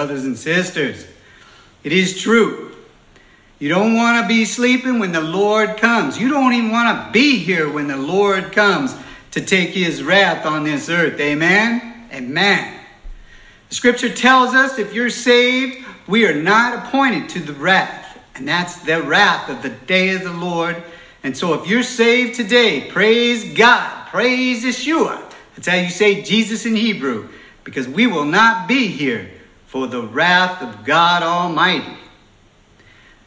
brothers and sisters. It is true. You don't want to be sleeping when the Lord comes. You don't even want to be here when the Lord comes to take his wrath on this earth. Amen? Amen. The scripture tells us if you're saved, we are not appointed to the wrath. And that's the wrath of the day of the Lord. And so if you're saved today, praise God. Praise Yeshua. That's how you say Jesus in Hebrew. Because we will not be here for the wrath of God Almighty.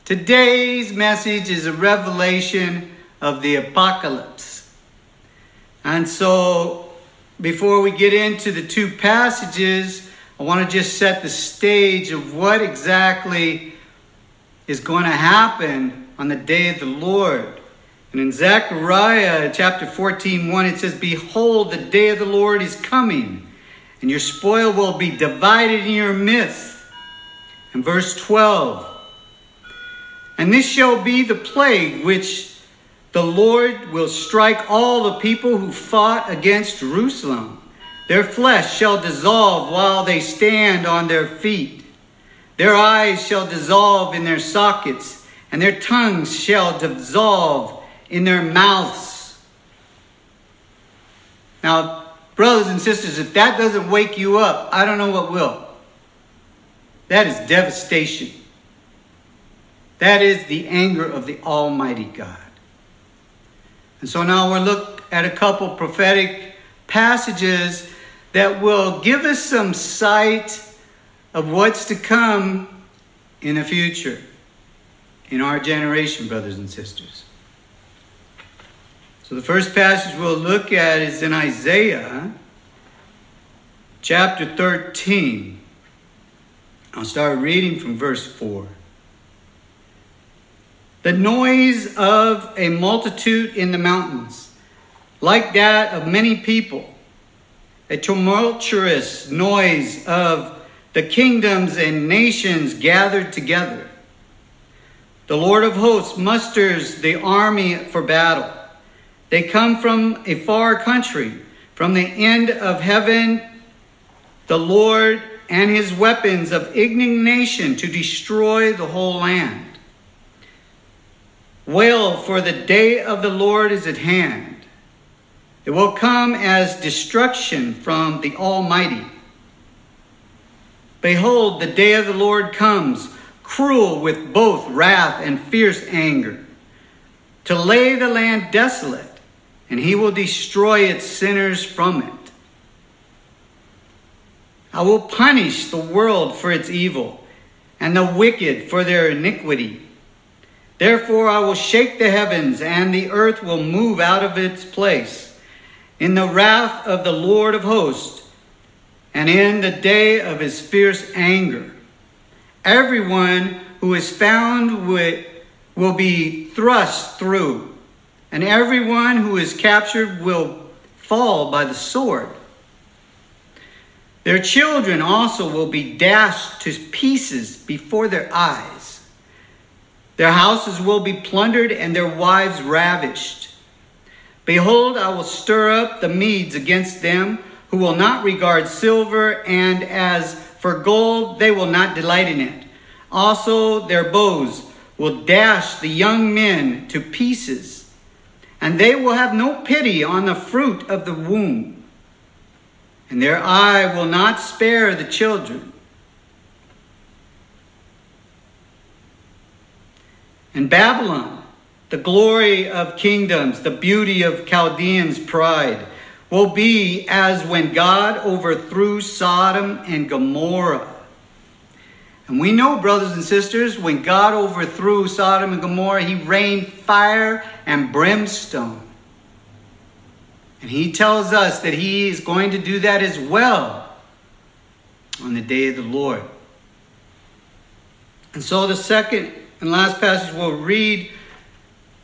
Today's message is a revelation of the apocalypse. And so, before we get into the two passages, I want to just set the stage of what exactly is going to happen on the day of the Lord. And in Zechariah chapter 14, 1, it says, Behold, the day of the Lord is coming, and your spoil will be divided in your midst. And verse 12, and this shall be the plague which the Lord will strike all the people who fought against Jerusalem. Their flesh shall dissolve while they stand on their feet. Their eyes shall dissolve in their sockets, and their tongues shall dissolve in their mouths. Now, brothers and sisters, if that doesn't wake you up, I don't know what will. That is devastation. That is the anger of the Almighty God. And so now we'll look at a couple prophetic passages that will give us some sight of what's to come in the future in our generation, brothers and sisters. So the first passage we'll look at is in Isaiah chapter 13. I'll start reading from verse 4. The noise of a multitude in the mountains, like that of many people, a tumultuous noise of the kingdoms and nations gathered together. The Lord of hosts musters the army for battle. They come from a far country, from the end of heaven, the Lord and his weapons of indignation to destroy the whole land. Wail, for the day of the Lord is at hand. It will come as destruction from the Almighty. Behold, the day of the Lord comes, cruel with both wrath and fierce anger, to lay the land desolate, and he will destroy its sinners from it. I will punish the world for its evil, and the wicked for their iniquity. Therefore, I will shake the heavens, and the earth will move out of its place in the wrath of the Lord of hosts, and in the day of his fierce anger. Everyone who is found will be thrust through, and everyone who is captured will fall by the sword. Their children also will be dashed to pieces before their eyes. Their houses will be plundered and their wives ravished. Behold, I will stir up the Medes against them, who will not regard silver, and as for gold, they will not delight in it. Also, their bows will dash the young men to pieces, and they will have no pity on the fruit of the womb. And their eye will not spare the children. And Babylon, the glory of kingdoms, the beauty of Chaldeans' pride, will be as when God overthrew Sodom and Gomorrah. And we know, brothers and sisters, when God overthrew Sodom and Gomorrah, he rained fire and brimstone. And he tells us that he is going to do that as well on the day of the Lord. And so the second and last passage we'll read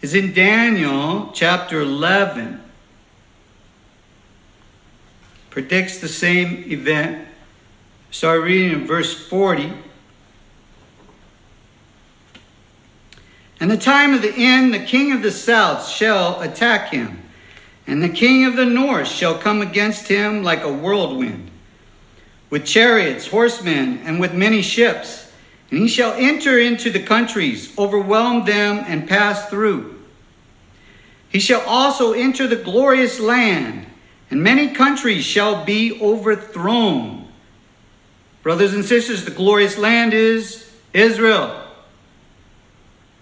is in Daniel chapter 11. Predicts the same event. Start reading in verse 40. And the time of the end, the king of the south shall attack him, and the king of the north shall come against him like a whirlwind. with chariots, horsemen, and with many ships. And he shall enter into the countries, overwhelm them, and pass through. He shall also enter the glorious land, and many countries shall be overthrown. Brothers and sisters, the glorious land is Israel.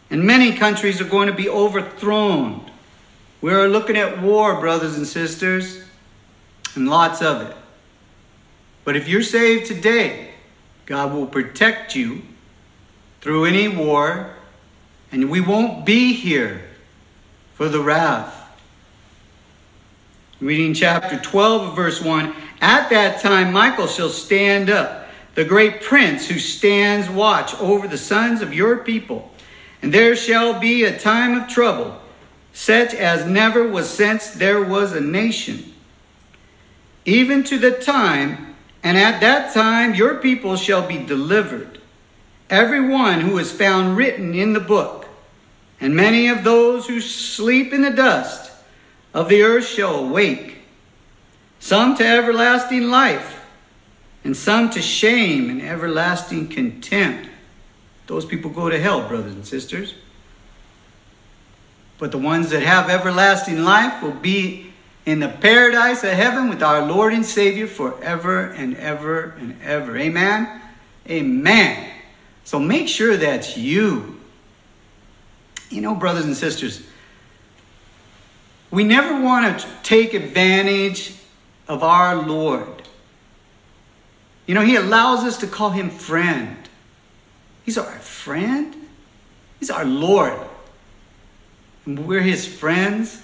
And many countries are going to be overthrown. We're looking at war, brothers and sisters, and lots of it. But if you're saved today, God will protect you through any war, and we won't be here for the wrath. Reading chapter 12 verse 1 At that time Michael shall stand up, the great prince who stands watch over the sons of your people. And there shall be a time of trouble, such as never was since there was a nation. Even to the time and at that time your people shall be delivered, every one who is found written in the book. And many of those who sleep in the dust of the earth shall awake, some to everlasting life, and some to shame and everlasting contempt. Those people go to hell, brothers and sisters. But the ones that have everlasting life will be in the paradise of heaven with our Lord and Savior forever and ever and ever. Amen? Amen. So make sure that's you. You know, brothers and sisters, we never want to take advantage of our Lord. You know, He allows us to call Him friend. He's our friend, He's our Lord. And we're His friends.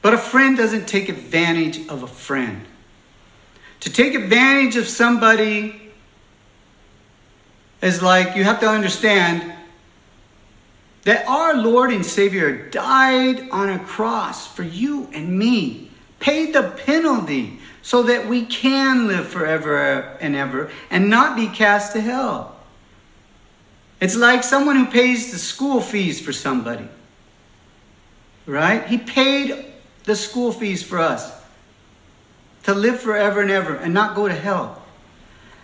But a friend doesn't take advantage of a friend. To take advantage of somebody is like you have to understand that our Lord and Savior died on a cross for you and me, paid the penalty so that we can live forever and ever and not be cast to hell. It's like someone who pays the school fees for somebody, right? He paid the school fees for us to live forever and ever and not go to hell.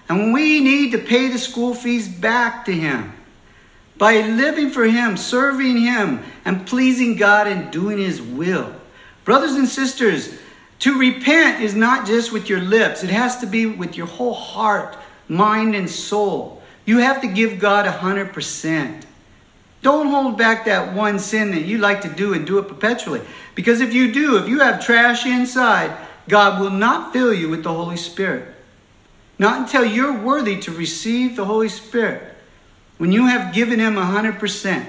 And we need to pay the school fees back to Him by living for Him, serving Him, and pleasing God and doing His will. Brothers and sisters, to repent is not just with your lips, it has to be with your whole heart, mind, and soul. You have to give God 100%. Don't hold back that one sin that you like to do and do it perpetually. Because if you do, if you have trash inside, God will not fill you with the Holy Spirit. Not until you're worthy to receive the Holy Spirit. When you have given Him 100%.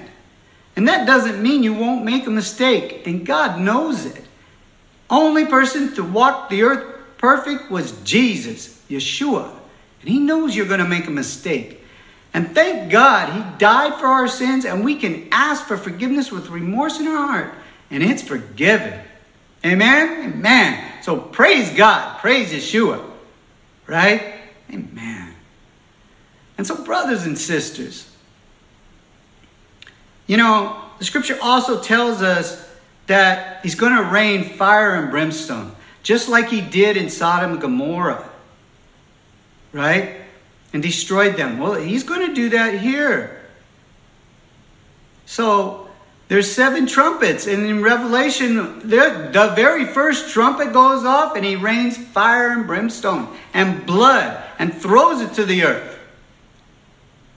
And that doesn't mean you won't make a mistake. And God knows it. Only person to walk the earth perfect was Jesus, Yeshua. And He knows you're going to make a mistake. And thank God He died for our sins, and we can ask for forgiveness with remorse in our heart, and it's forgiven. Amen? Amen. So praise God. Praise Yeshua. Right? Amen. And so, brothers and sisters, you know, the scripture also tells us that He's going to rain fire and brimstone, just like He did in Sodom and Gomorrah. Right? And destroyed them. Well, he's going to do that here. So there's seven trumpets, and in Revelation, the very first trumpet goes off, and he rains fire and brimstone and blood and throws it to the earth.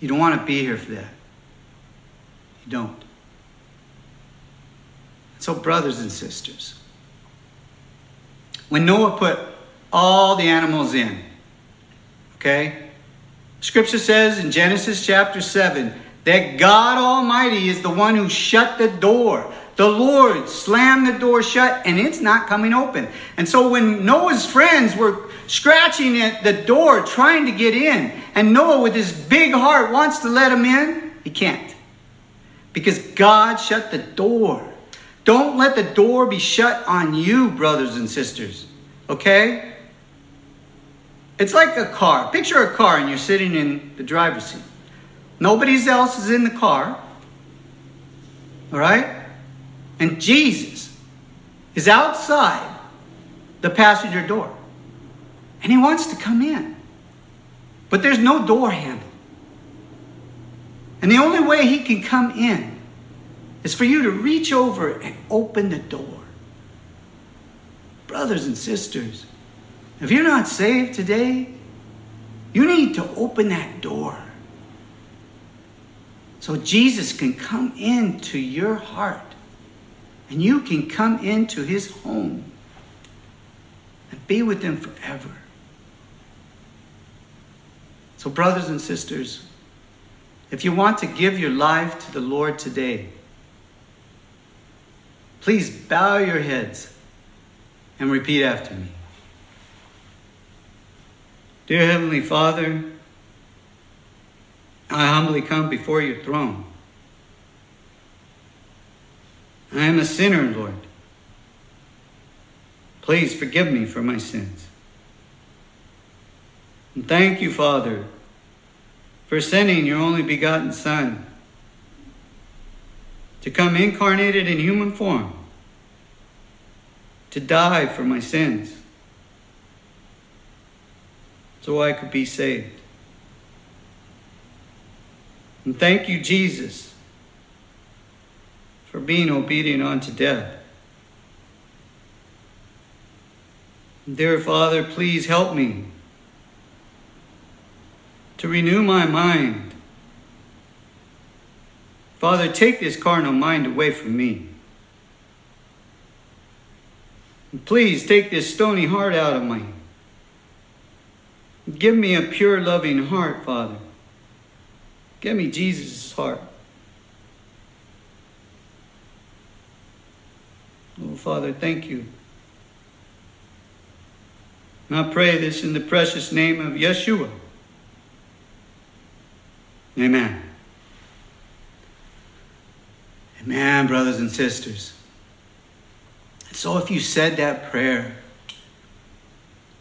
You don't want to be here for that. You don't. So, brothers and sisters, when Noah put all the animals in, okay, Scripture says in Genesis chapter 7 that God Almighty is the one who shut the door. The Lord slammed the door shut and it's not coming open. And so when Noah's friends were scratching at the door trying to get in, and Noah with his big heart wants to let him in, he can't. Because God shut the door. Don't let the door be shut on you, brothers and sisters. Okay? It's like a car. Picture a car and you're sitting in the driver's seat. Nobody else is in the car. All right? And Jesus is outside the passenger door. And he wants to come in. but there's no door handle. And the only way he can come in is for you to reach over and open the door. Brothers and sisters, if you're not saved today, you need to open that door so Jesus can come into your heart and you can come into his home and be with him forever. So, brothers and sisters, if you want to give your life to the Lord today, please bow your heads and repeat after me. Dear Heavenly Father, I humbly come before your throne. I am a sinner, Lord. Please forgive me for my sins. And thank you, Father, for sending your only begotten Son to come incarnated in human form, to die for my sins, so I could be saved. And thank you, Jesus, for being obedient unto death. Dear Father, please help me to renew my mind. Father, take this carnal mind away from me. And please take this stony heart out of me. Give me a pure, loving heart, Father. Give me Jesus' heart. Oh, Father, thank you. And I pray this in the precious name of Yeshua. Amen. Amen, brothers and sisters. So if you said that prayer,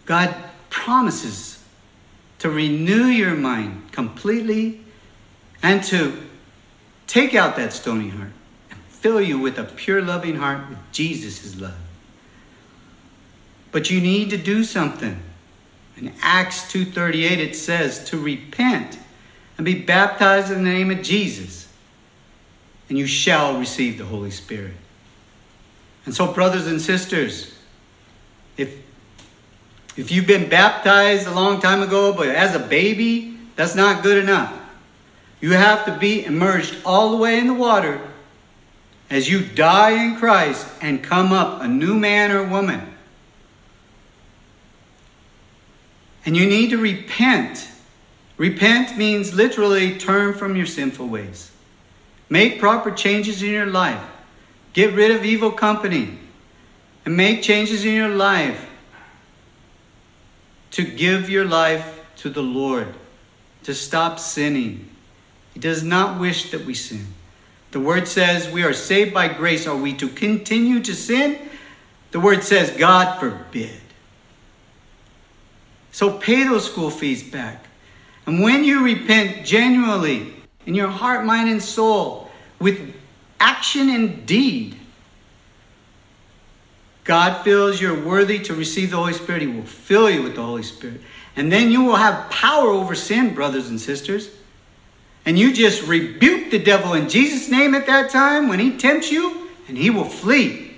God promises to renew your mind completely and to take out that stony heart and fill you with a pure, loving heart with Jesus' love. But you need to do something. In Acts 2:38 it says to repent and be baptized in the name of Jesus, and you shall receive the Holy Spirit. And so, brothers and sisters, if, if you've been baptized a long time ago, but as a baby, that's not good enough. You have to be immersed all the way in the water as you die in Christ and come up a new man or woman. And you need to repent Repent means literally turn from your sinful ways. Make proper changes in your life. Get rid of evil company. And make changes in your life to give your life to the Lord, to stop sinning. He does not wish that we sin. The word says we are saved by grace. Are we to continue to sin? The word says, God forbid. So pay those school fees back. And when you repent genuinely in your heart, mind, and soul with action and deed, God feels you're worthy to receive the Holy Spirit. He will fill you with the Holy Spirit. And then you will have power over sin, brothers and sisters. And you just rebuke the devil in Jesus' name at that time when he tempts you, and he will flee.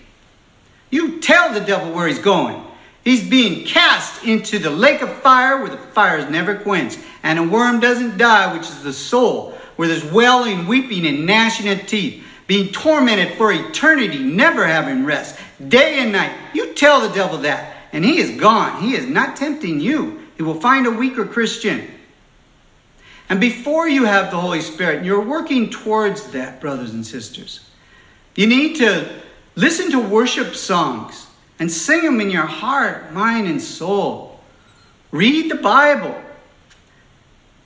You tell the devil where he's going. He's being cast into the lake of fire where the fire is never quenched and a worm doesn't die, which is the soul, where there's wailing, weeping, and gnashing of teeth, being tormented for eternity, never having rest, day and night. You tell the devil that, and he is gone. He is not tempting you. He will find a weaker Christian. And before you have the Holy Spirit, you're working towards that, brothers and sisters. You need to listen to worship songs and sing them in your heart, mind, and soul. Read the Bible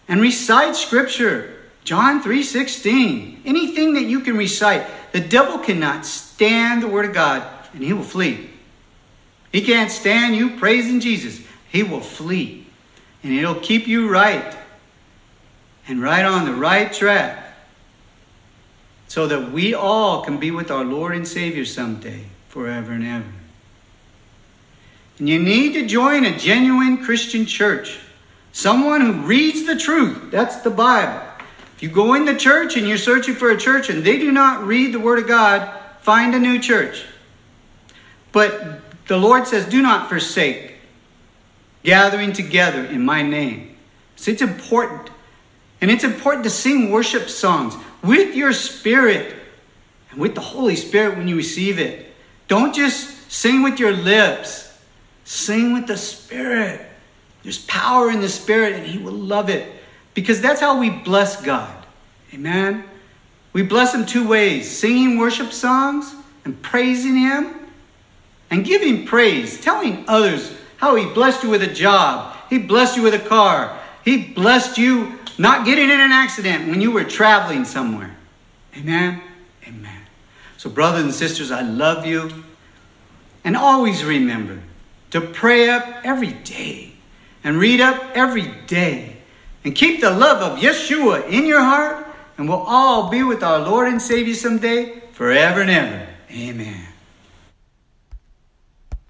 and recite scripture. John 3:16. Anything that you can recite. The devil cannot stand the word of God and he will flee. He can't stand you praising Jesus. He will flee. And it'll keep you right and right on the right track so that we all can be with our Lord and Savior someday, forever and ever. And you need to join a genuine Christian church Someone who reads the truth. That's the Bible. If you go in the church and you're searching for a church and they do not read the Word of God, find a new church. But the Lord says, do not forsake gathering together in my name. So it's important. And it's important to sing worship songs with your spirit and with the Holy Spirit when you receive it. Don't just sing with your lips, sing with the Spirit. There's power in the Spirit, and He will love it because that's how we bless God. Amen. We bless Him two ways singing worship songs and praising Him and giving praise, telling others how He blessed you with a job, He blessed you with a car, He blessed you not getting in an accident when you were traveling somewhere. Amen. Amen. So, brothers and sisters, I love you. And always remember to pray up every day and read up every day and keep the love of Yeshua in your heart, and we'll all be with our Lord and Savior someday, forever and ever. Amen.